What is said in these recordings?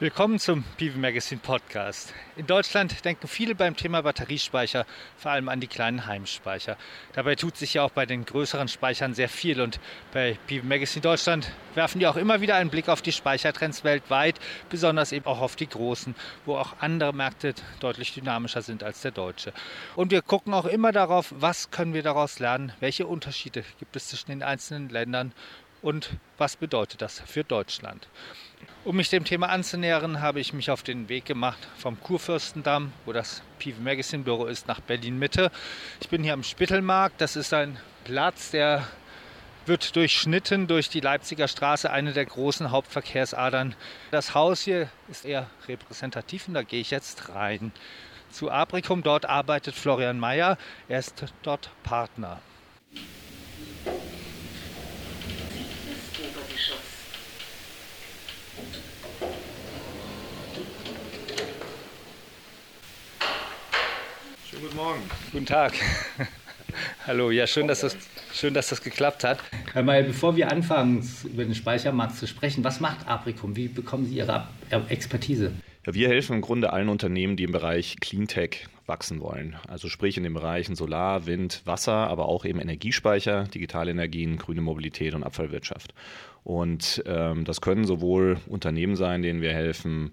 Willkommen zum PV Magazine Podcast. In Deutschland denken viele beim Thema Batteriespeicher vor allem an die kleinen Heimspeicher. Dabei tut sich ja auch bei den größeren Speichern sehr viel und bei PV Magazine Deutschland werfen wir auch immer wieder einen Blick auf die Speichertrends weltweit, besonders eben auch auf die großen, wo auch andere Märkte deutlich dynamischer sind als der deutsche. Und wir gucken auch immer darauf, was können wir daraus lernen, welche Unterschiede gibt es zwischen den einzelnen Ländern und was bedeutet das für Deutschland. Um mich dem Thema anzunähern, habe ich mich auf den Weg gemacht vom Kurfürstendamm, wo das PV Magazine Büro ist, nach Berlin Mitte. Ich bin hier am Spittelmarkt. Das ist ein Platz, der wird durchschnitten durch die Leipziger Straße, eine der großen Hauptverkehrsadern. Das Haus hier ist eher repräsentativ und da gehe ich jetzt rein. Zu Abricum, dort arbeitet Florian Mayer. Er ist dort Partner. Guten Morgen. Guten Tag. Hallo, ja, schön dass, das, schön, dass das geklappt hat. Herr Mayer, bevor wir anfangen, über den Speichermarkt zu sprechen, was macht Apricum? Wie bekommen Sie Ihre Expertise? Ja, wir helfen im Grunde allen Unternehmen, die im Bereich Cleantech wachsen wollen. Also sprich in den Bereichen Solar, Wind, Wasser, aber auch eben Energiespeicher, digitale Energien, grüne Mobilität und Abfallwirtschaft. Und ähm, das können sowohl Unternehmen sein, denen wir helfen,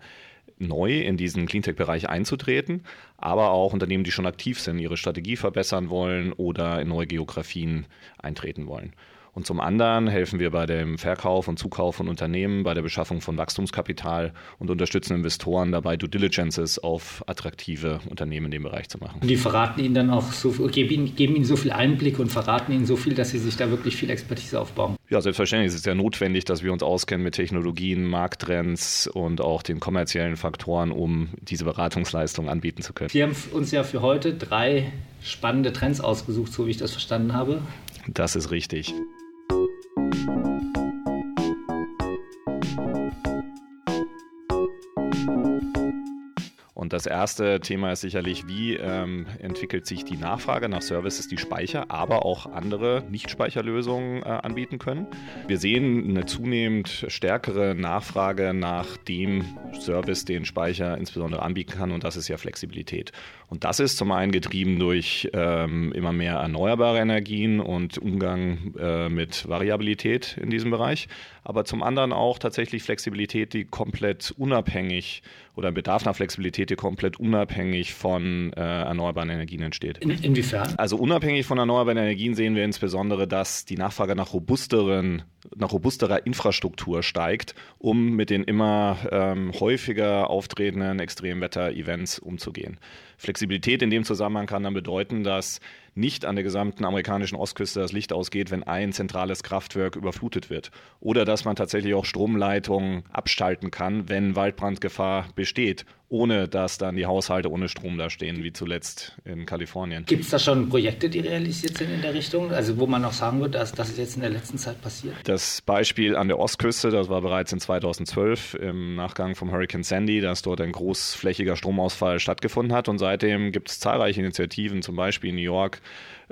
neu in diesen Cleantech-Bereich einzutreten, aber auch Unternehmen, die schon aktiv sind, ihre Strategie verbessern wollen oder in neue Geografien eintreten wollen. Und zum anderen helfen wir bei dem Verkauf und Zukauf von Unternehmen, bei der Beschaffung von Wachstumskapital und unterstützen Investoren dabei, Due Diligences auf attraktive Unternehmen in dem Bereich zu machen. Und die verraten Ihnen dann auch so, geben, geben Ihnen so viel Einblick und verraten Ihnen so viel, dass Sie sich da wirklich viel Expertise aufbauen. Ja, selbstverständlich. Es ist ja notwendig, dass wir uns auskennen mit Technologien, Markttrends und auch den kommerziellen Faktoren, um diese Beratungsleistung anbieten zu können. Sie haben uns ja für heute drei spannende Trends ausgesucht, so wie ich das verstanden habe. Das ist richtig. Und das erste Thema ist sicherlich, wie ähm, entwickelt sich die Nachfrage nach Services, die Speicher, aber auch andere Nicht-Speicherlösungen äh, anbieten können. Wir sehen eine zunehmend stärkere Nachfrage nach dem Service, den Speicher insbesondere anbieten kann, und das ist ja Flexibilität. Und das ist zum einen getrieben durch ähm, immer mehr erneuerbare Energien und Umgang äh, mit Variabilität in diesem Bereich, aber zum anderen auch tatsächlich Flexibilität, die komplett unabhängig oder Bedarf nach Flexibilität, die komplett unabhängig von äh, erneuerbaren Energien entsteht. In, inwiefern? Also unabhängig von erneuerbaren Energien sehen wir insbesondere, dass die Nachfrage nach robusteren nach robusterer Infrastruktur steigt, um mit den immer ähm, häufiger auftretenden Extremwetter-Events umzugehen. Flexibilität in dem Zusammenhang kann dann bedeuten, dass nicht an der gesamten amerikanischen Ostküste das Licht ausgeht, wenn ein zentrales Kraftwerk überflutet wird. Oder dass man tatsächlich auch Stromleitungen abschalten kann, wenn Waldbrandgefahr besteht, ohne dass dann die Haushalte ohne Strom da stehen, wie zuletzt in Kalifornien. Gibt es da schon Projekte, die realisiert sind in der Richtung? Also wo man noch sagen wird, dass das ist jetzt in der letzten Zeit passiert? Das Beispiel an der Ostküste, das war bereits in 2012 im Nachgang vom Hurricane Sandy, dass dort ein großflächiger Stromausfall stattgefunden hat. Und seitdem gibt es zahlreiche Initiativen, zum Beispiel in New York,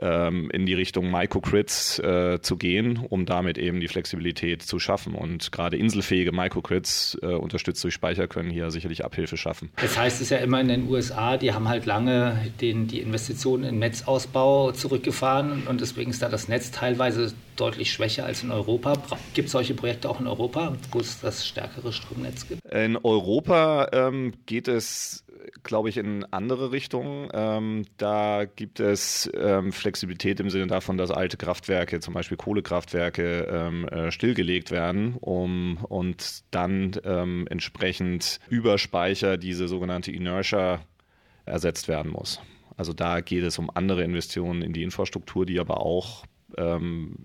ähm, in die Richtung Microgrids äh, zu gehen, um damit eben die Flexibilität zu schaffen. Und gerade inselfähige Microgrids, äh, unterstützt durch Speicher, können hier sicherlich Abhilfe schaffen. Das heißt es ja immer in den USA, die haben halt lange den, die Investitionen in Netzausbau zurückgefahren und deswegen ist da das Netz teilweise deutlich schwächer als in Europa. Gibt es solche Projekte auch in Europa, wo es das stärkere Stromnetz gibt? In Europa ähm, geht es glaube ich, in andere Richtungen. Ähm, da gibt es ähm, Flexibilität im Sinne davon, dass alte Kraftwerke, zum Beispiel Kohlekraftwerke, ähm, äh, stillgelegt werden, um und dann ähm, entsprechend über Speicher diese sogenannte Inertia ersetzt werden muss. Also da geht es um andere Investitionen in die Infrastruktur, die aber auch ähm,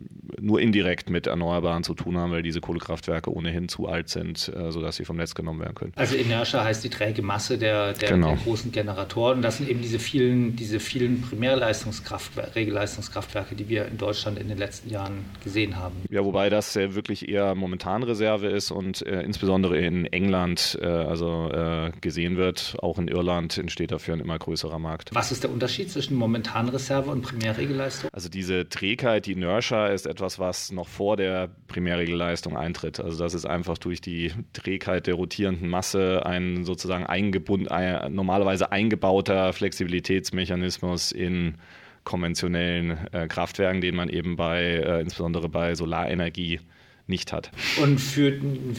nur indirekt mit Erneuerbaren zu tun haben, weil diese Kohlekraftwerke ohnehin zu alt sind, äh, sodass sie vom Netz genommen werden können. Also Inertia heißt die träge Masse der, der, genau. der großen Generatoren. Das sind eben diese vielen, diese vielen Primärleistungskraftwerke, Regelleistungskraftwerke, die wir in Deutschland in den letzten Jahren gesehen haben. Ja, wobei das äh, wirklich eher momentan Reserve ist und äh, insbesondere in England äh, also äh, gesehen wird. Auch in Irland entsteht dafür ein immer größerer Markt. Was ist der Unterschied zwischen momentanen Reserve und Primärregelleistung? Also diese Trägheit Gleichzeit die Inertia ist etwas, was noch vor der Primärregelleistung eintritt. Also das ist einfach durch die Trägheit der rotierenden Masse ein sozusagen eingebunden, ein, normalerweise eingebauter Flexibilitätsmechanismus in konventionellen äh, Kraftwerken, den man eben bei äh, insbesondere bei Solarenergie nicht hat. Und für,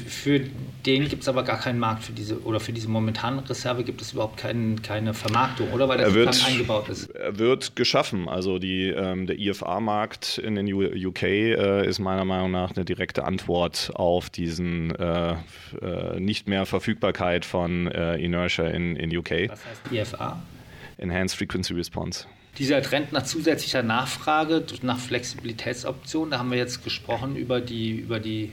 für den gibt es aber gar keinen Markt für diese oder für diese momentanen Reserve gibt es überhaupt kein, keine Vermarktung, oder? Weil der wird, eingebaut ist. Er wird geschaffen. Also die, ähm, der IFA-Markt in den UK äh, ist meiner Meinung nach eine direkte Antwort auf diesen äh, äh, nicht mehr Verfügbarkeit von äh, Inertia in, in UK. Was heißt IFA? Enhanced Frequency Response dieser Trend nach zusätzlicher Nachfrage, nach Flexibilitätsoptionen, da haben wir jetzt gesprochen über die, über die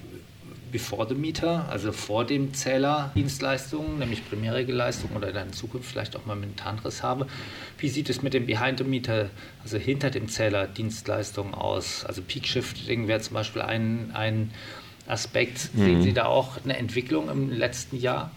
Before the Meter, also vor dem Zähler Dienstleistungen, nämlich primäre Leistung oder dann in Zukunft vielleicht auch mal momentanres habe. Wie sieht es mit dem Behind the Meter, also hinter dem Zähler Dienstleistungen aus? Also Peak Shifting wäre zum Beispiel ein, ein Aspekt. Mhm. Sehen Sie da auch eine Entwicklung im letzten Jahr?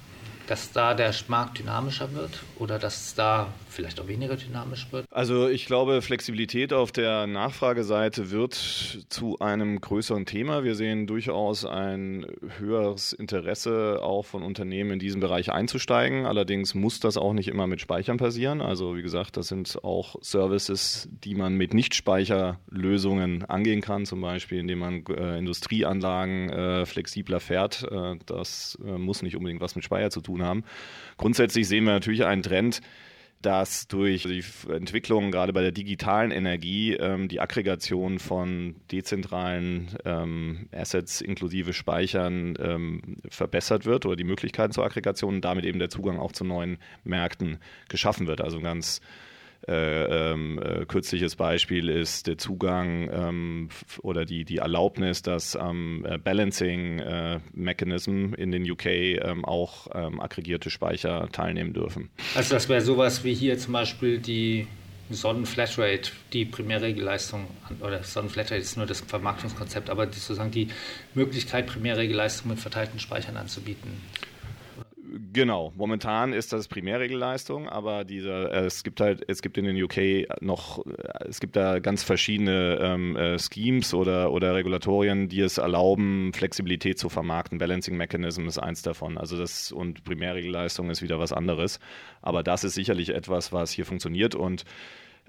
Dass da der Markt dynamischer wird oder dass da vielleicht auch weniger dynamisch wird? Also ich glaube, Flexibilität auf der Nachfrageseite wird zu einem größeren Thema. Wir sehen durchaus ein höheres Interesse auch von Unternehmen in diesen Bereich einzusteigen. Allerdings muss das auch nicht immer mit Speichern passieren. Also wie gesagt, das sind auch Services, die man mit Nicht-Speicherlösungen angehen kann, zum Beispiel indem man äh, Industrieanlagen äh, flexibler fährt. Äh, das äh, muss nicht unbedingt was mit Speicher zu tun haben. Grundsätzlich sehen wir natürlich einen Trend, dass durch die Entwicklung gerade bei der digitalen Energie ähm, die Aggregation von dezentralen ähm, Assets inklusive Speichern ähm, verbessert wird oder die Möglichkeiten zur Aggregation und damit eben der Zugang auch zu neuen Märkten geschaffen wird. Also ganz äh, ähm, äh, kürzliches Beispiel ist der Zugang ähm, oder die, die Erlaubnis, dass am ähm, Balancing äh, Mechanism in den UK ähm, auch ähm, aggregierte Speicher teilnehmen dürfen. Also das wäre sowas wie hier zum Beispiel die Sonnenflatrate, die Primärregelleistung, oder Sonnenflatrate ist nur das Vermarktungskonzept, aber sozusagen die Möglichkeit, Primärregelleistung mit verteilten Speichern anzubieten. Genau, momentan ist das Primärregelleistung, aber diese, äh, es gibt halt, es gibt in den UK noch, äh, es gibt da ganz verschiedene ähm, äh, Schemes oder, oder Regulatorien, die es erlauben, Flexibilität zu vermarkten. Balancing Mechanism ist eins davon. Also das und Primärregelleistung ist wieder was anderes. Aber das ist sicherlich etwas, was hier funktioniert und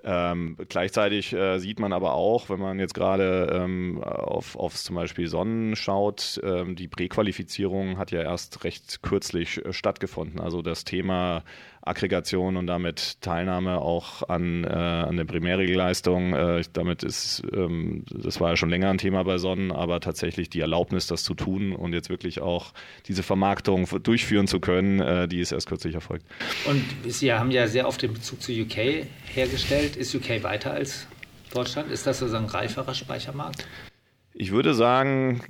ähm, gleichzeitig äh, sieht man aber auch, wenn man jetzt gerade ähm, auf, auf zum Beispiel Sonnen schaut, ähm, die Präqualifizierung hat ja erst recht kürzlich äh, stattgefunden. Also das Thema Aggregation und damit Teilnahme auch an, äh, an der Primärregelleistung. Äh, damit ist, ähm, das war ja schon länger ein Thema bei Sonnen, aber tatsächlich die Erlaubnis, das zu tun und jetzt wirklich auch diese Vermarktung durchführen zu können, äh, die ist erst kürzlich erfolgt. Und Sie haben ja sehr oft den Bezug zu UK hergestellt. Ist UK weiter als Deutschland? Ist das sozusagen ein reiferer Speichermarkt? Ich würde sagen,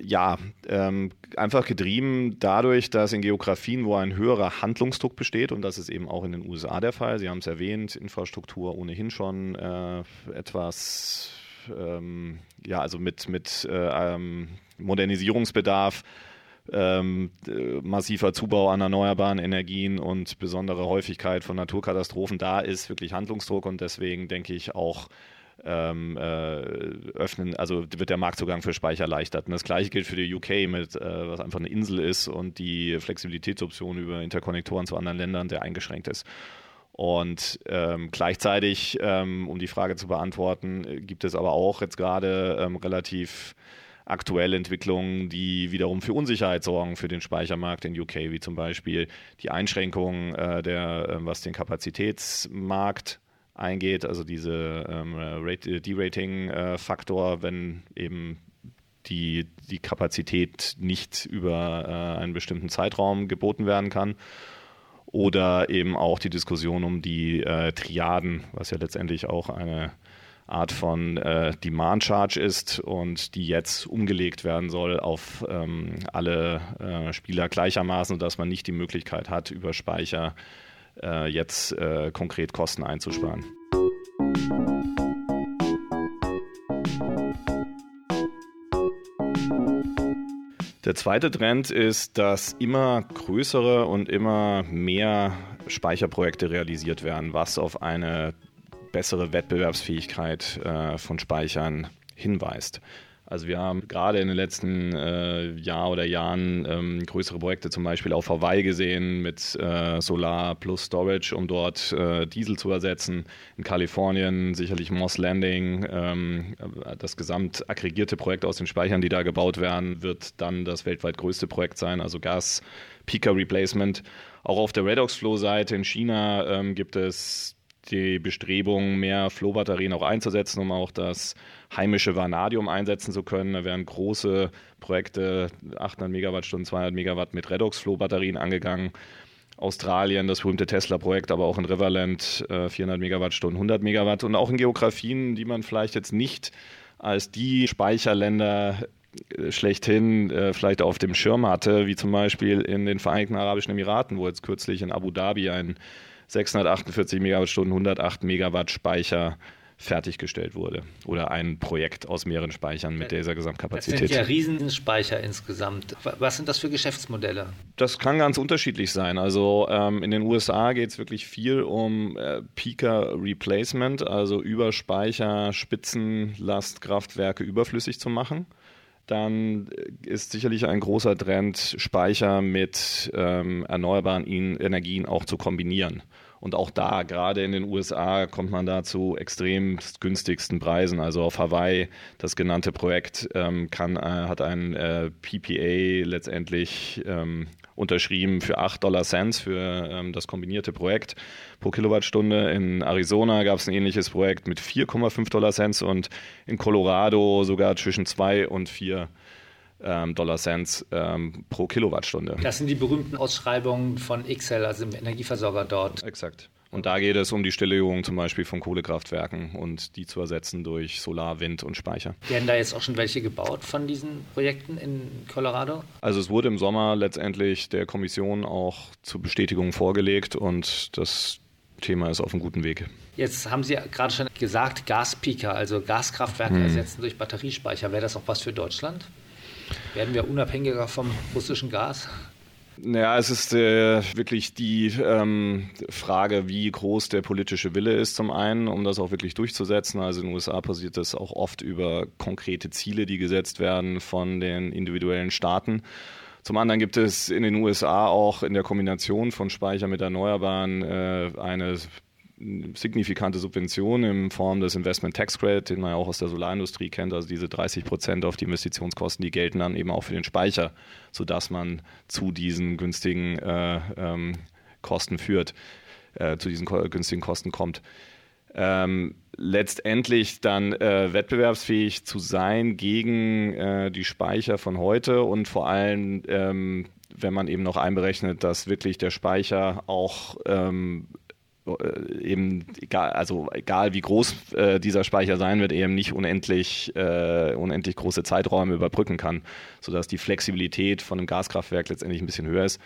ja, ähm, einfach getrieben dadurch, dass in Geografien, wo ein höherer Handlungsdruck besteht, und das ist eben auch in den USA der Fall, Sie haben es erwähnt, Infrastruktur ohnehin schon äh, etwas, ähm, ja, also mit, mit äh, ähm, Modernisierungsbedarf. Ähm, massiver Zubau an erneuerbaren Energien und besondere Häufigkeit von Naturkatastrophen, da ist wirklich Handlungsdruck und deswegen denke ich auch ähm, äh, öffnen, also wird der Marktzugang für Speicher erleichtert. Und das gleiche gilt für die UK, mit, äh, was einfach eine Insel ist und die Flexibilitätsoption über Interkonnektoren zu anderen Ländern sehr eingeschränkt ist. Und ähm, gleichzeitig, ähm, um die Frage zu beantworten, gibt es aber auch jetzt gerade ähm, relativ aktuelle Entwicklungen, die wiederum für Unsicherheit sorgen für den Speichermarkt in UK, wie zum Beispiel die Einschränkung äh, der, äh, was den Kapazitätsmarkt eingeht, also diese ähm, Derating-Faktor, äh, wenn eben die, die Kapazität nicht über äh, einen bestimmten Zeitraum geboten werden kann. Oder eben auch die Diskussion um die äh, Triaden, was ja letztendlich auch eine Art von äh, Demand Charge ist und die jetzt umgelegt werden soll auf ähm, alle äh, Spieler gleichermaßen, sodass man nicht die Möglichkeit hat, über Speicher äh, jetzt äh, konkret Kosten einzusparen. Der zweite Trend ist, dass immer größere und immer mehr Speicherprojekte realisiert werden, was auf eine bessere Wettbewerbsfähigkeit äh, von Speichern hinweist. Also wir haben gerade in den letzten äh, Jahr oder Jahren ähm, größere Projekte zum Beispiel auf Hawaii gesehen mit äh, Solar plus Storage, um dort äh, Diesel zu ersetzen. In Kalifornien sicherlich Moss Landing. Ähm, das gesamt aggregierte Projekt aus den Speichern, die da gebaut werden, wird dann das weltweit größte Projekt sein, also Gas Peaker Replacement. Auch auf der Redox Flow Seite in China ähm, gibt es die Bestrebungen, mehr Flow-Batterien auch einzusetzen, um auch das heimische Vanadium einsetzen zu können. Da werden große Projekte, 800 Megawattstunden, 200 Megawatt mit Redox-Flow-Batterien angegangen. Australien, das berühmte Tesla-Projekt, aber auch in Riverland 400 äh, Megawattstunden, 100 Megawatt und auch in Geografien, die man vielleicht jetzt nicht als die Speicherländer äh, schlechthin äh, vielleicht auf dem Schirm hatte, wie zum Beispiel in den Vereinigten Arabischen Emiraten, wo jetzt kürzlich in Abu Dhabi ein 648 Megawattstunden, 108 Megawatt Speicher fertiggestellt wurde. Oder ein Projekt aus mehreren Speichern mit dieser Gesamtkapazität. Das sind ja Riesenspeicher insgesamt. Was sind das für Geschäftsmodelle? Das kann ganz unterschiedlich sein. Also ähm, in den USA geht es wirklich viel um äh, Peaker Replacement, also über Speicher Spitzenlastkraftwerke überflüssig zu machen dann ist sicherlich ein großer Trend, Speicher mit ähm, erneuerbaren Energien auch zu kombinieren. Und auch da, gerade in den USA, kommt man da zu extrem günstigsten Preisen. Also auf Hawaii, das genannte Projekt ähm, kann, äh, hat ein äh, PPA letztendlich ähm, unterschrieben für 8 Dollar Cents für ähm, das kombinierte Projekt pro Kilowattstunde. In Arizona gab es ein ähnliches Projekt mit 4,5 Dollar Cents und in Colorado sogar zwischen 2 und 4 ähm, Dollar Cents ähm, pro Kilowattstunde. Das sind die berühmten Ausschreibungen von XL, also dem Energieversorger dort. Exakt. Und da geht es um die Stilllegung zum Beispiel von Kohlekraftwerken und die zu ersetzen durch Solar, Wind und Speicher. Werden da jetzt auch schon welche gebaut von diesen Projekten in Colorado? Also es wurde im Sommer letztendlich der Kommission auch zur Bestätigung vorgelegt und das Thema ist auf einem guten Weg. Jetzt haben Sie gerade schon gesagt, Gaspeaker, also Gaskraftwerke hm. ersetzen durch Batteriespeicher. Wäre das auch was für Deutschland? Werden wir unabhängiger vom russischen Gas? Naja, es ist äh, wirklich die ähm, Frage, wie groß der politische Wille ist, zum einen, um das auch wirklich durchzusetzen. Also in den USA passiert das auch oft über konkrete Ziele, die gesetzt werden von den individuellen Staaten. Zum anderen gibt es in den USA auch in der Kombination von Speicher mit Erneuerbaren äh, eine signifikante Subvention in Form des Investment Tax Credit, den man ja auch aus der Solarindustrie kennt, also diese 30 Prozent auf die Investitionskosten, die gelten dann eben auch für den Speicher, sodass man zu diesen günstigen äh, ähm, Kosten führt, äh, zu diesen günstigen Kosten kommt. Ähm, letztendlich dann äh, wettbewerbsfähig zu sein gegen äh, die Speicher von heute und vor allem, ähm, wenn man eben noch einberechnet, dass wirklich der Speicher auch ähm, äh, eben egal, also egal wie groß äh, dieser Speicher sein wird, eben nicht unendlich, äh, unendlich große Zeiträume überbrücken kann, sodass die Flexibilität von einem Gaskraftwerk letztendlich ein bisschen höher ist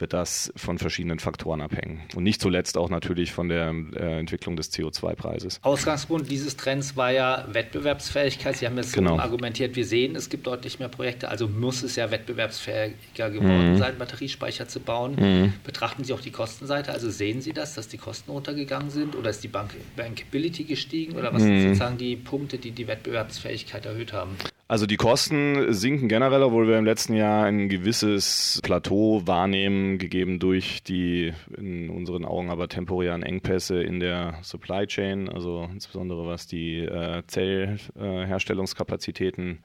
wird das von verschiedenen Faktoren abhängen. Und nicht zuletzt auch natürlich von der äh, Entwicklung des CO2-Preises. Ausgangspunkt dieses Trends war ja Wettbewerbsfähigkeit. Sie haben jetzt genau. argumentiert, wir sehen, es gibt deutlich mehr Projekte, also muss es ja wettbewerbsfähiger geworden mhm. sein, Batteriespeicher zu bauen. Mhm. Betrachten Sie auch die Kostenseite, also sehen Sie das, dass die Kosten runtergegangen sind oder ist die Bank Bankability gestiegen oder was mhm. sind sozusagen die Punkte, die die Wettbewerbsfähigkeit erhöht haben? Also die Kosten sinken generell, obwohl wir im letzten Jahr ein gewisses Plateau wahrnehmen, gegeben durch die in unseren Augen aber temporären Engpässe in der Supply Chain, also insbesondere was die äh, Zellherstellungskapazitäten äh,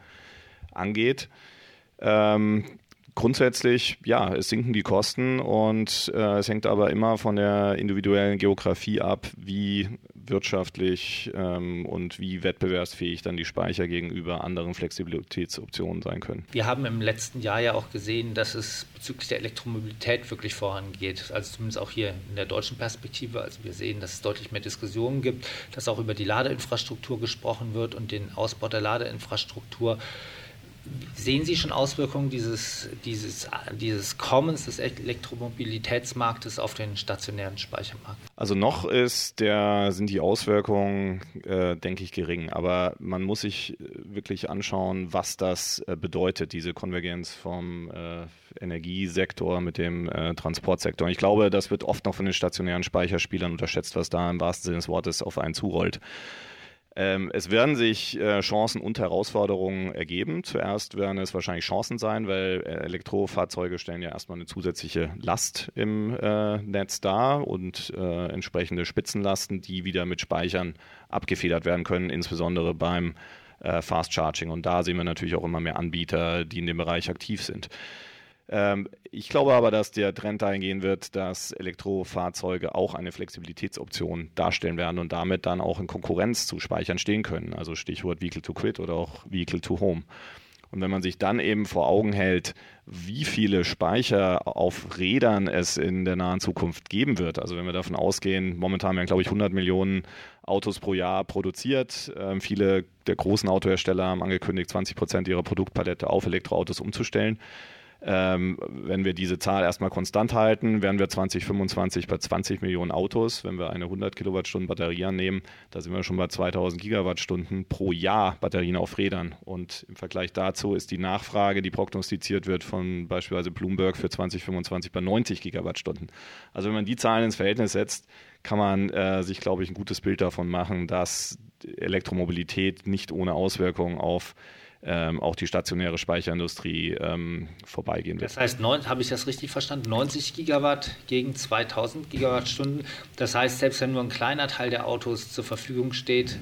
angeht. Ähm, grundsätzlich, ja, es sinken die Kosten und äh, es hängt aber immer von der individuellen Geografie ab, wie wirtschaftlich ähm, und wie wettbewerbsfähig dann die Speicher gegenüber anderen Flexibilitätsoptionen sein können. Wir haben im letzten Jahr ja auch gesehen, dass es bezüglich der Elektromobilität wirklich vorangeht. Also zumindest auch hier in der deutschen Perspektive. Also wir sehen, dass es deutlich mehr Diskussionen gibt, dass auch über die Ladeinfrastruktur gesprochen wird und den Ausbau der Ladeinfrastruktur. Sehen Sie schon Auswirkungen dieses, dieses, dieses Kommens des Elektromobilitätsmarktes auf den stationären Speichermarkt? Also noch ist der, sind die Auswirkungen, äh, denke ich, gering. Aber man muss sich äh, wirklich anschauen, was das äh, bedeutet, diese Konvergenz vom äh, Energiesektor mit dem äh, Transportsektor. Und ich glaube, das wird oft noch von den stationären Speicherspielern unterschätzt, was da im wahrsten Sinne des Wortes auf einen zurollt. Ähm, es werden sich äh, Chancen und Herausforderungen ergeben. Zuerst werden es wahrscheinlich Chancen sein, weil äh, Elektrofahrzeuge stellen ja erstmal eine zusätzliche Last im äh, Netz dar und äh, entsprechende Spitzenlasten, die wieder mit Speichern abgefedert werden können, insbesondere beim äh, Fast Charging. Und da sehen wir natürlich auch immer mehr Anbieter, die in dem Bereich aktiv sind. Ähm, ich glaube aber, dass der Trend dahin gehen wird, dass Elektrofahrzeuge auch eine Flexibilitätsoption darstellen werden und damit dann auch in Konkurrenz zu Speichern stehen können. Also Stichwort Vehicle to Quit oder auch Vehicle to Home. Und wenn man sich dann eben vor Augen hält, wie viele Speicher auf Rädern es in der nahen Zukunft geben wird, also wenn wir davon ausgehen, momentan werden, glaube ich, 100 Millionen Autos pro Jahr produziert. Ähm, viele der großen Autohersteller haben angekündigt, 20 Prozent ihrer Produktpalette auf Elektroautos umzustellen. Ähm, wenn wir diese Zahl erstmal konstant halten, wären wir 2025 bei 20 Millionen Autos. Wenn wir eine 100 Kilowattstunden Batterie annehmen, da sind wir schon bei 2000 Gigawattstunden pro Jahr Batterien auf Rädern. Und im Vergleich dazu ist die Nachfrage, die prognostiziert wird von beispielsweise Bloomberg für 2025 bei 90 Gigawattstunden. Also wenn man die Zahlen ins Verhältnis setzt, kann man äh, sich, glaube ich, ein gutes Bild davon machen, dass Elektromobilität nicht ohne Auswirkungen auf ähm, auch die stationäre Speicherindustrie ähm, vorbeigehen wird. Das heißt, habe ich das richtig verstanden? 90 Gigawatt gegen 2000 Gigawattstunden. Das heißt, selbst wenn nur ein kleiner Teil der Autos zur Verfügung steht,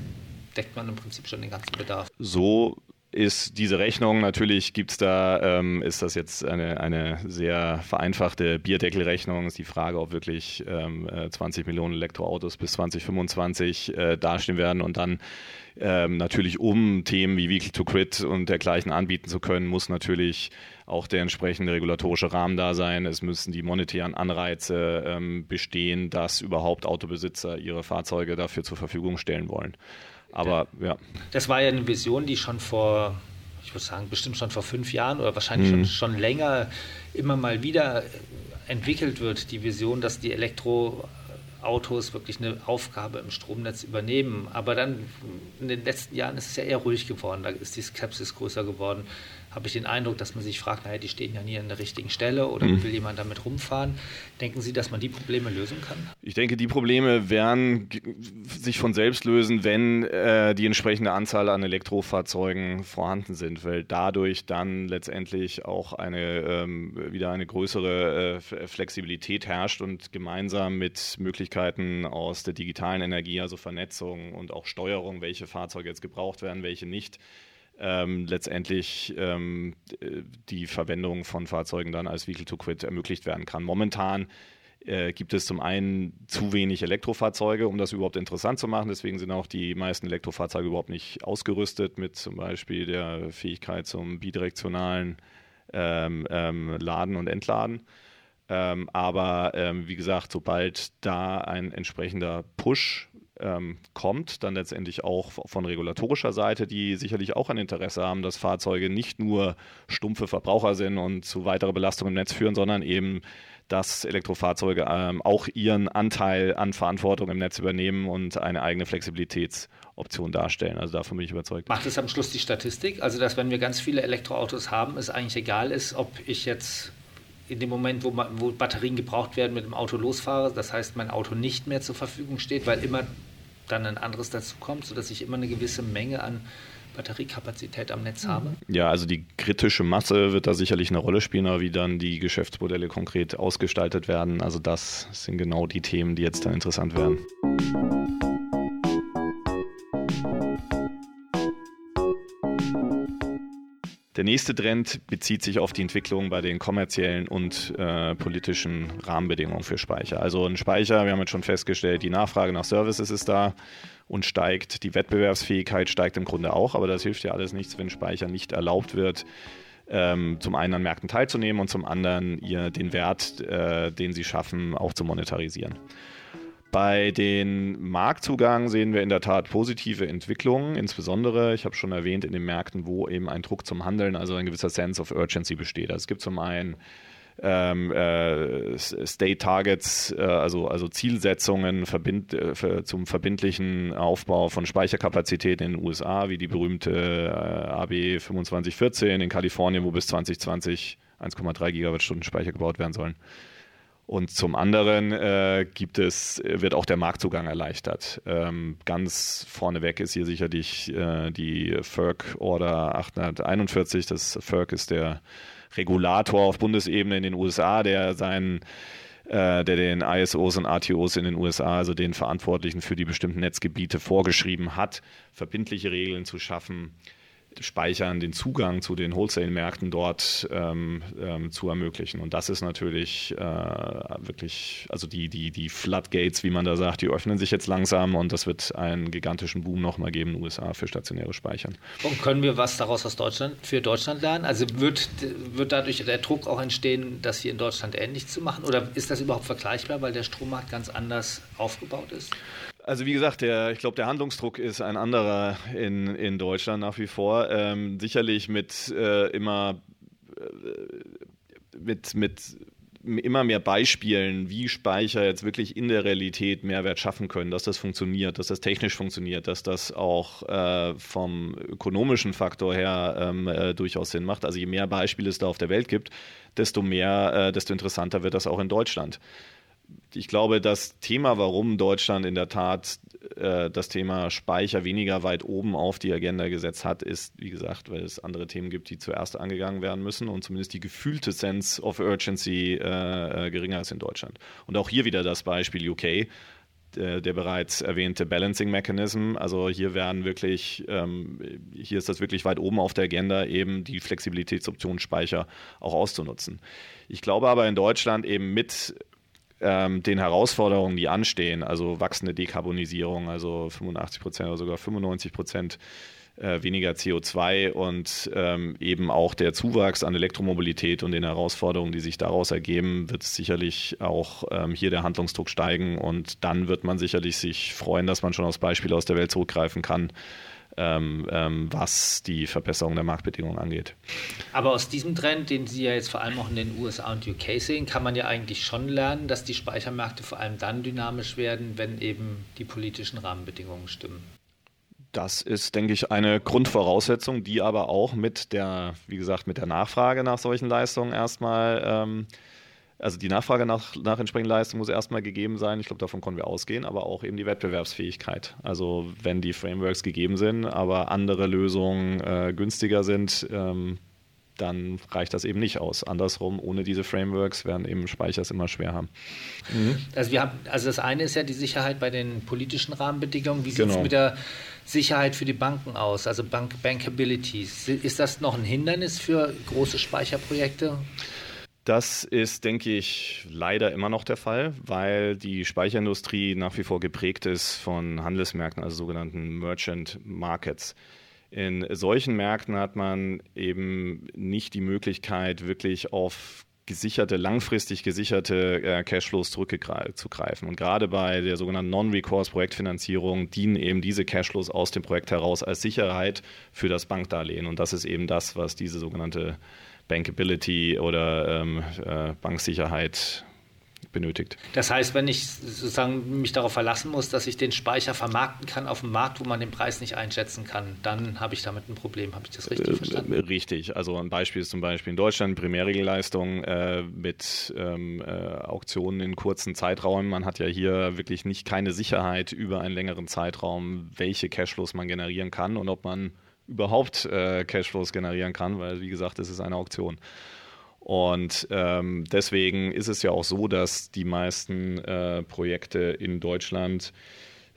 deckt man im Prinzip schon den ganzen Bedarf. So ist diese Rechnung, natürlich gibt es da, ähm, ist das jetzt eine, eine sehr vereinfachte Bierdeckelrechnung, ist die Frage, ob wirklich ähm, 20 äh, Millionen Elektroautos bis 2025 äh, dastehen werden und dann ähm, natürlich, um Themen wie Vehicle to Quit und dergleichen anbieten zu können, muss natürlich auch der entsprechende regulatorische Rahmen da sein. Es müssen die monetären Anreize ähm, bestehen, dass überhaupt Autobesitzer ihre Fahrzeuge dafür zur Verfügung stellen wollen. Aber ja. Das war ja eine Vision, die schon vor, ich würde sagen, bestimmt schon vor fünf Jahren oder wahrscheinlich mhm. schon, schon länger immer mal wieder entwickelt wird. Die Vision, dass die Elektro Autos wirklich eine Aufgabe im Stromnetz übernehmen. Aber dann in den letzten Jahren ist es ja eher ruhig geworden. Da ist die Skepsis größer geworden habe ich den Eindruck, dass man sich fragt, naja, die stehen ja nie an der richtigen Stelle oder mhm. will jemand damit rumfahren. Denken Sie, dass man die Probleme lösen kann? Ich denke, die Probleme werden sich von selbst lösen, wenn äh, die entsprechende Anzahl an Elektrofahrzeugen vorhanden sind, weil dadurch dann letztendlich auch eine, ähm, wieder eine größere äh, Flexibilität herrscht und gemeinsam mit Möglichkeiten aus der digitalen Energie, also Vernetzung und auch Steuerung, welche Fahrzeuge jetzt gebraucht werden, welche nicht, ähm, letztendlich ähm, die Verwendung von Fahrzeugen dann als Vehicle to Quit ermöglicht werden kann. Momentan äh, gibt es zum einen zu wenig Elektrofahrzeuge, um das überhaupt interessant zu machen. Deswegen sind auch die meisten Elektrofahrzeuge überhaupt nicht ausgerüstet mit zum Beispiel der Fähigkeit zum bidirektionalen ähm, ähm Laden und Entladen. Ähm, aber ähm, wie gesagt, sobald da ein entsprechender Push ähm, kommt, dann letztendlich auch von regulatorischer Seite, die sicherlich auch ein Interesse haben, dass Fahrzeuge nicht nur stumpfe Verbraucher sind und zu weiterer Belastung im Netz führen, sondern eben dass Elektrofahrzeuge ähm, auch ihren Anteil an Verantwortung im Netz übernehmen und eine eigene Flexibilitätsoption darstellen. Also davon bin ich überzeugt. Macht es am Schluss die Statistik? Also, dass wenn wir ganz viele Elektroautos haben, es eigentlich egal ist, ob ich jetzt in dem Moment, wo, wo Batterien gebraucht werden, mit dem Auto losfahre, das heißt, mein Auto nicht mehr zur Verfügung steht, weil immer dann ein anderes dazu kommt, sodass ich immer eine gewisse Menge an Batteriekapazität am Netz habe? Ja, also die kritische Masse wird da sicherlich eine Rolle spielen, aber wie dann die Geschäftsmodelle konkret ausgestaltet werden, also das sind genau die Themen, die jetzt dann interessant werden. Der nächste Trend bezieht sich auf die Entwicklung bei den kommerziellen und äh, politischen Rahmenbedingungen für Speicher. Also ein Speicher, wir haben jetzt schon festgestellt, die Nachfrage nach Services ist da und steigt, die Wettbewerbsfähigkeit steigt im Grunde auch, aber das hilft ja alles nichts, wenn Speicher nicht erlaubt wird, ähm, zum einen an Märkten teilzunehmen und zum anderen ihr den Wert, äh, den sie schaffen, auch zu monetarisieren. Bei den Marktzugang sehen wir in der Tat positive Entwicklungen, insbesondere, ich habe schon erwähnt, in den Märkten, wo eben ein Druck zum Handeln, also ein gewisser Sense of Urgency besteht. Also es gibt zum einen ähm, äh, State Targets, äh, also, also Zielsetzungen verbind, äh, zum verbindlichen Aufbau von Speicherkapazitäten in den USA, wie die berühmte äh, AB 2514 in Kalifornien, wo bis 2020 1,3 Gigawattstunden Speicher gebaut werden sollen. Und zum anderen äh, gibt es, wird auch der Marktzugang erleichtert. Ähm, ganz vorneweg ist hier sicherlich äh, die FERC Order 841. Das FERC ist der Regulator auf Bundesebene in den USA, der seinen äh, der den ISOs und RTOs in den USA, also den Verantwortlichen für die bestimmten Netzgebiete, vorgeschrieben hat, verbindliche Regeln zu schaffen, Speichern den Zugang zu den Wholesale-Märkten dort ähm, ähm, zu ermöglichen. Und das ist natürlich äh, wirklich, also die, die, die Floodgates, wie man da sagt, die öffnen sich jetzt langsam und das wird einen gigantischen Boom nochmal geben in den USA für stationäre Speichern. Und können wir was daraus aus Deutschland für Deutschland lernen? Also wird, wird dadurch der Druck auch entstehen, das hier in Deutschland ähnlich zu machen? Oder ist das überhaupt vergleichbar, weil der Strommarkt ganz anders aufgebaut ist? Also wie gesagt, der, ich glaube, der Handlungsdruck ist ein anderer in, in Deutschland nach wie vor. Ähm, sicherlich mit äh, immer äh, mit, mit immer mehr Beispielen, wie Speicher jetzt wirklich in der Realität Mehrwert schaffen können, dass das funktioniert, dass das technisch funktioniert, dass das auch äh, vom ökonomischen Faktor her ähm, äh, durchaus Sinn macht. Also je mehr Beispiele es da auf der Welt gibt, desto mehr, äh, desto interessanter wird das auch in Deutschland ich glaube, das Thema, warum Deutschland in der Tat äh, das Thema Speicher weniger weit oben auf die Agenda gesetzt hat, ist, wie gesagt, weil es andere Themen gibt, die zuerst angegangen werden müssen und zumindest die gefühlte Sense of Urgency äh, äh geringer ist in Deutschland. Und auch hier wieder das Beispiel UK. Der, der bereits erwähnte Balancing Mechanism. Also hier werden wirklich, ähm, hier ist das wirklich weit oben auf der Agenda, eben die Flexibilitätsoption Speicher auch auszunutzen. Ich glaube aber in Deutschland eben mit ähm, den Herausforderungen, die anstehen, also wachsende Dekarbonisierung, also 85 Prozent oder sogar 95 Prozent äh, weniger CO2 und ähm, eben auch der Zuwachs an Elektromobilität und den Herausforderungen, die sich daraus ergeben, wird sicherlich auch ähm, hier der Handlungsdruck steigen und dann wird man sicherlich sich freuen, dass man schon aus Beispielen aus der Welt zurückgreifen kann, ähm, ähm, was die Verbesserung der Marktbedingungen angeht. Aber aus diesem Trend, den Sie ja jetzt vor allem auch in den USA und UK sehen, kann man ja eigentlich schon lernen, dass die Speichermärkte vor allem dann dynamisch werden, wenn eben die politischen Rahmenbedingungen stimmen. Das ist, denke ich, eine Grundvoraussetzung, die aber auch mit der, wie gesagt, mit der Nachfrage nach solchen Leistungen erstmal ähm, also die Nachfrage nach, nach entsprechenden Leistungen muss erstmal gegeben sein. Ich glaube, davon können wir ausgehen, aber auch eben die Wettbewerbsfähigkeit. Also wenn die Frameworks gegeben sind, aber andere Lösungen äh, günstiger sind, ähm, dann reicht das eben nicht aus. Andersrum, ohne diese Frameworks werden eben Speichers immer schwer haben. Mhm. Also, wir haben, also das eine ist ja die Sicherheit bei den politischen Rahmenbedingungen. Wie sieht es genau. mit der Sicherheit für die Banken aus, also Bank Bankability? Ist das noch ein Hindernis für große Speicherprojekte? Das ist, denke ich, leider immer noch der Fall, weil die Speicherindustrie nach wie vor geprägt ist von Handelsmärkten, also sogenannten Merchant Markets. In solchen Märkten hat man eben nicht die Möglichkeit, wirklich auf gesicherte, langfristig gesicherte äh, Cashflows zurückzugreifen. Und gerade bei der sogenannten Non-Recourse-Projektfinanzierung dienen eben diese Cashflows aus dem Projekt heraus als Sicherheit für das Bankdarlehen. Und das ist eben das, was diese sogenannte Bankability oder ähm, äh, Banksicherheit benötigt. Das heißt, wenn ich sozusagen mich darauf verlassen muss, dass ich den Speicher vermarkten kann auf dem Markt, wo man den Preis nicht einschätzen kann, dann habe ich damit ein Problem. Habe ich das richtig äh, verstanden? Richtig. Also ein Beispiel ist zum Beispiel in Deutschland Primärregelleistung äh, mit ähm, äh, Auktionen in kurzen Zeiträumen. Man hat ja hier wirklich nicht keine Sicherheit über einen längeren Zeitraum, welche Cashflows man generieren kann und ob man überhaupt äh, Cashflows generieren kann, weil wie gesagt, es ist eine Auktion. Und ähm, deswegen ist es ja auch so, dass die meisten äh, Projekte in Deutschland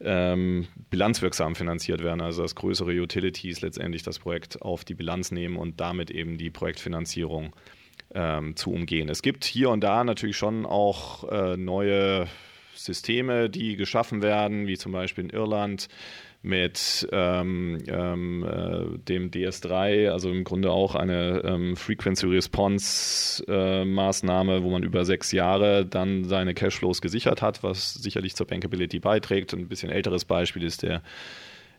ähm, bilanzwirksam finanziert werden, also dass größere Utilities letztendlich das Projekt auf die Bilanz nehmen und damit eben die Projektfinanzierung ähm, zu umgehen. Es gibt hier und da natürlich schon auch äh, neue Systeme, die geschaffen werden, wie zum Beispiel in Irland mit ähm, ähm, äh, dem DS3, also im Grunde auch eine ähm, Frequency Response äh, Maßnahme, wo man über sechs Jahre dann seine Cashflows gesichert hat, was sicherlich zur Bankability beiträgt. Ein bisschen älteres Beispiel ist der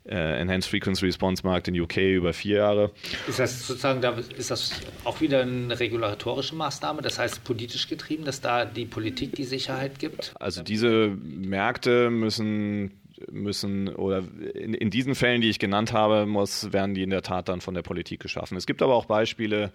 äh, Enhanced Frequency Response Markt in UK über vier Jahre. Ist das sozusagen, da ist das auch wieder eine regulatorische Maßnahme, das heißt politisch getrieben, dass da die Politik die Sicherheit gibt? Also diese Märkte müssen müssen oder in, in, diesen Fällen, die ich genannt habe, muss, werden die in der Tat dann von der Politik geschaffen. Es gibt aber auch Beispiele,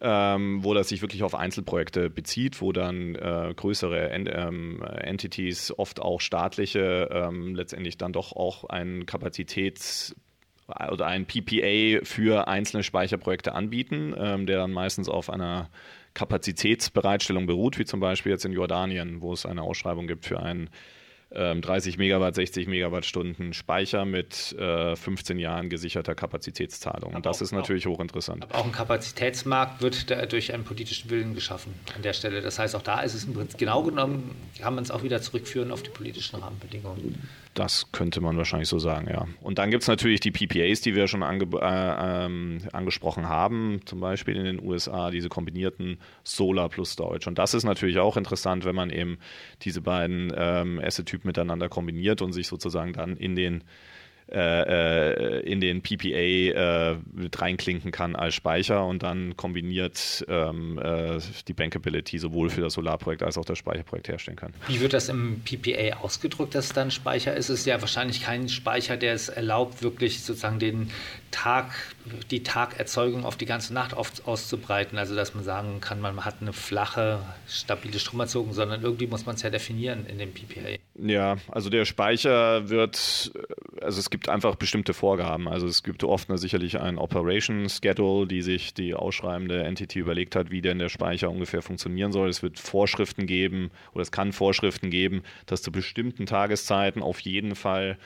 ähm, wo das sich wirklich auf Einzelprojekte bezieht, wo dann äh, größere Ent ähm, Entities, oft auch staatliche, ähm, letztendlich dann doch auch ein Kapazitäts- oder ein PPA für einzelne Speicherprojekte anbieten, ähm, der dann meistens auf einer Kapazitätsbereitstellung beruht, wie zum Beispiel jetzt in Jordanien, wo es eine Ausschreibung gibt für einen 30 ähm, Megawatt, 60 Megawattstunden Speicher mit äh, 15 Jahren gesicherter Kapazitätszahlung. Und das auch, ist natürlich auch, hochinteressant. Aber auch ein Kapazitätsmarkt wird durch einen politischen Willen geschaffen an der Stelle. Das heißt, auch da ist es im Prinzip genau genommen, kann man es auch wieder zurückführen auf die politischen Rahmenbedingungen. Das könnte man wahrscheinlich so sagen, ja. Und dann gibt es natürlich die PPAs, die wir schon ange äh, ähm, angesprochen haben, zum Beispiel in den USA, diese kombinierten Solar plus Storage. Und das ist natürlich auch interessant, wenn man eben diese beiden ähm, Asset-Typen miteinander kombiniert und sich sozusagen dann in den äh, äh, in den PPA äh, mit reinklinken kann als Speicher und dann kombiniert ähm, äh, die Bankability sowohl für das Solarprojekt als auch das Speicherprojekt herstellen kann. Wie wird das im PPA ausgedrückt, dass es dann Speicher ist? Es ist ja wahrscheinlich kein Speicher, der es erlaubt, wirklich sozusagen den Tag, die Tagerzeugung auf die ganze Nacht auszubreiten. Also dass man sagen kann, man hat eine flache, stabile Stromerzeugung, sondern irgendwie muss man es ja definieren in dem PPA. Ja, also der Speicher wird, also es gibt einfach bestimmte Vorgaben. Also es gibt oft sicherlich ein Operation Schedule, die sich die ausschreibende Entity überlegt hat, wie denn der Speicher ungefähr funktionieren soll. Es wird Vorschriften geben oder es kann Vorschriften geben, dass zu bestimmten Tageszeiten auf jeden Fall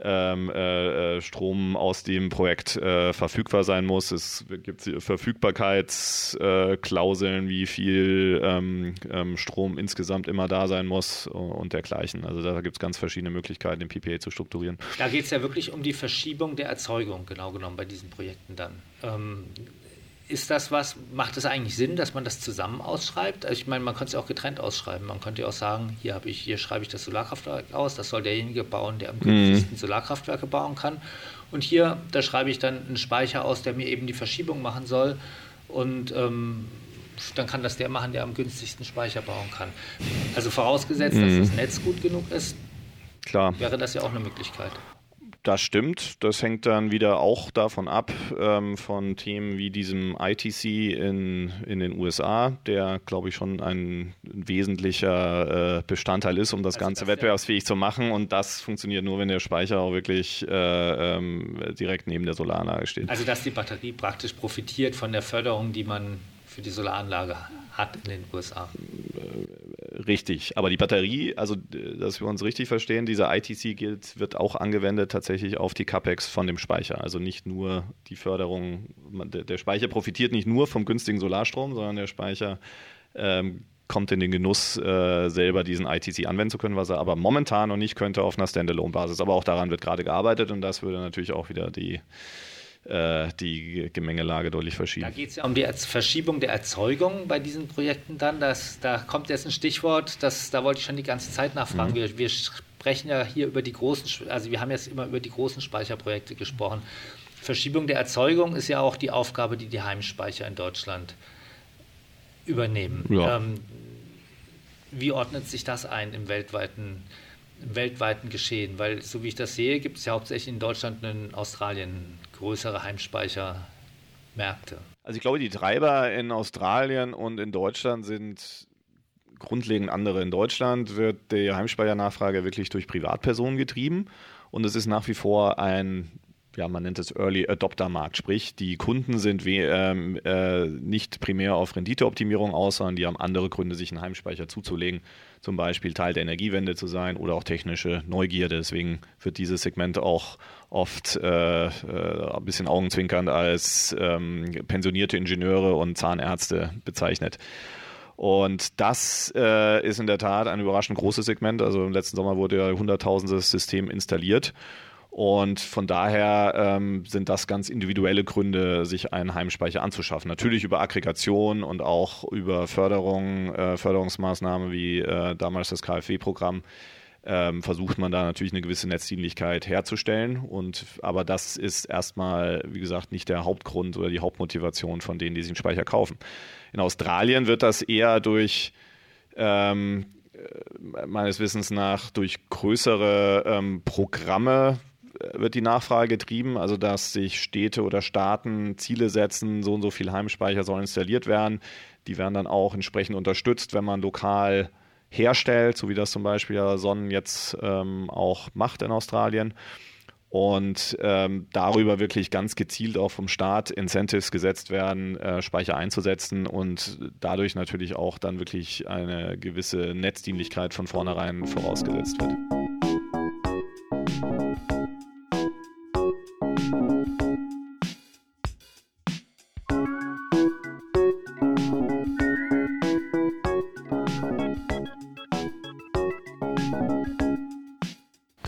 ähm, äh, äh, Strom aus dem Projekt äh, verfügbar sein muss. Es gibt Verfügbarkeitsklauseln, äh, wie viel ähm, ähm, Strom insgesamt immer da sein muss und dergleichen. Also da gibt es ganz verschiedene Möglichkeiten, den PPA zu strukturieren. Da geht es ja wirklich um die Verschiebung der Erzeugung, genau genommen bei diesen Projekten dann. Ist das was, macht es eigentlich Sinn, dass man das zusammen ausschreibt? Also ich meine, man könnte es ja auch getrennt ausschreiben. Man könnte ja auch sagen, hier, ich, hier schreibe ich das Solarkraftwerk aus, das soll derjenige bauen, der am günstigsten mhm. Solarkraftwerke bauen kann. Und hier, da schreibe ich dann einen Speicher aus, der mir eben die Verschiebung machen soll. Und ähm, dann kann das der machen, der am günstigsten Speicher bauen kann. Also vorausgesetzt, mhm. dass das Netz gut genug ist, Klar. wäre das ja auch eine Möglichkeit. Das stimmt. Das hängt dann wieder auch davon ab, ähm, von Themen wie diesem ITC in, in den USA, der, glaube ich, schon ein wesentlicher äh, Bestandteil ist, um das also Ganze das wettbewerbsfähig zu machen. Und das funktioniert nur, wenn der Speicher auch wirklich äh, ähm, direkt neben der Solaranlage steht. Also, dass die Batterie praktisch profitiert von der Förderung, die man für die Solaranlage hat in den USA. Richtig, aber die Batterie, also dass wir uns richtig verstehen, dieser ITC gilt, wird auch angewendet tatsächlich auf die CAPEX von dem Speicher. Also nicht nur die Förderung, der Speicher profitiert nicht nur vom günstigen Solarstrom, sondern der Speicher ähm, kommt in den Genuss, äh, selber diesen ITC anwenden zu können, was er aber momentan noch nicht könnte auf einer Standalone-Basis. Aber auch daran wird gerade gearbeitet und das würde natürlich auch wieder die äh, die Gemengelage deutlich verschieben. Da geht es ja um die Verschiebung der Erzeugung bei diesen Projekten dann. Das, da kommt jetzt ein Stichwort, das, da wollte ich schon die ganze Zeit nachfragen. Mhm. Wir, wir sprechen ja hier über die großen, also wir haben jetzt immer über die großen Speicherprojekte gesprochen. Verschiebung der Erzeugung ist ja auch die Aufgabe, die die Heimspeicher in Deutschland übernehmen. Ja. Ähm, wie ordnet sich das ein im weltweiten, im weltweiten Geschehen? Weil, so wie ich das sehe, gibt es ja hauptsächlich in Deutschland und in Australien größere Heimspeichermärkte. Also ich glaube, die Treiber in Australien und in Deutschland sind grundlegend andere. In Deutschland wird die Heimspeichernachfrage wirklich durch Privatpersonen getrieben und es ist nach wie vor ein ja, man nennt es Early Adopter Markt, sprich die Kunden sind we ähm, äh, nicht primär auf Renditeoptimierung aus, sondern die haben andere Gründe, sich einen Heimspeicher zuzulegen, zum Beispiel Teil der Energiewende zu sein oder auch technische Neugierde. Deswegen wird dieses Segment auch oft äh, äh, ein bisschen augenzwinkernd als ähm, pensionierte Ingenieure und Zahnärzte bezeichnet. Und das äh, ist in der Tat ein überraschend großes Segment. Also im letzten Sommer wurde ja hunderttausendes System installiert. Und von daher ähm, sind das ganz individuelle Gründe, sich einen Heimspeicher anzuschaffen. Natürlich über Aggregation und auch über Förderung, äh, Förderungsmaßnahmen wie äh, damals das KfW-Programm. Ähm, versucht man da natürlich eine gewisse Netzdienlichkeit herzustellen. Und, aber das ist erstmal, wie gesagt, nicht der Hauptgrund oder die Hauptmotivation von denen, die sich einen Speicher kaufen. In Australien wird das eher durch ähm, äh, meines Wissens nach durch größere ähm, Programme wird die Nachfrage getrieben, also dass sich Städte oder Staaten Ziele setzen, so und so viel Heimspeicher sollen installiert werden. Die werden dann auch entsprechend unterstützt, wenn man lokal herstellt, so wie das zum Beispiel Sonnen jetzt ähm, auch macht in Australien. Und ähm, darüber wirklich ganz gezielt auch vom Staat Incentives gesetzt werden, äh, Speicher einzusetzen und dadurch natürlich auch dann wirklich eine gewisse Netzdienlichkeit von vornherein vorausgesetzt wird.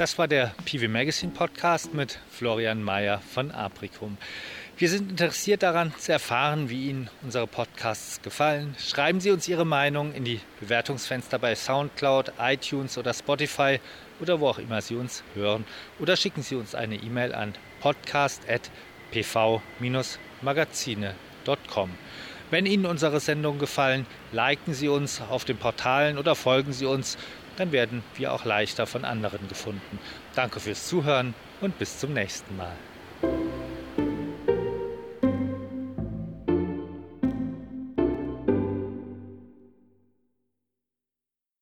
Das war der PV Magazine Podcast mit Florian Mayer von Apricum. Wir sind interessiert daran zu erfahren, wie Ihnen unsere Podcasts gefallen. Schreiben Sie uns Ihre Meinung in die Bewertungsfenster bei SoundCloud, iTunes oder Spotify oder wo auch immer Sie uns hören. Oder schicken Sie uns eine E-Mail an podcast.pv-magazine.com. Wenn Ihnen unsere Sendungen gefallen, liken Sie uns auf den Portalen oder folgen Sie uns dann werden wir auch leichter von anderen gefunden. Danke fürs Zuhören und bis zum nächsten Mal.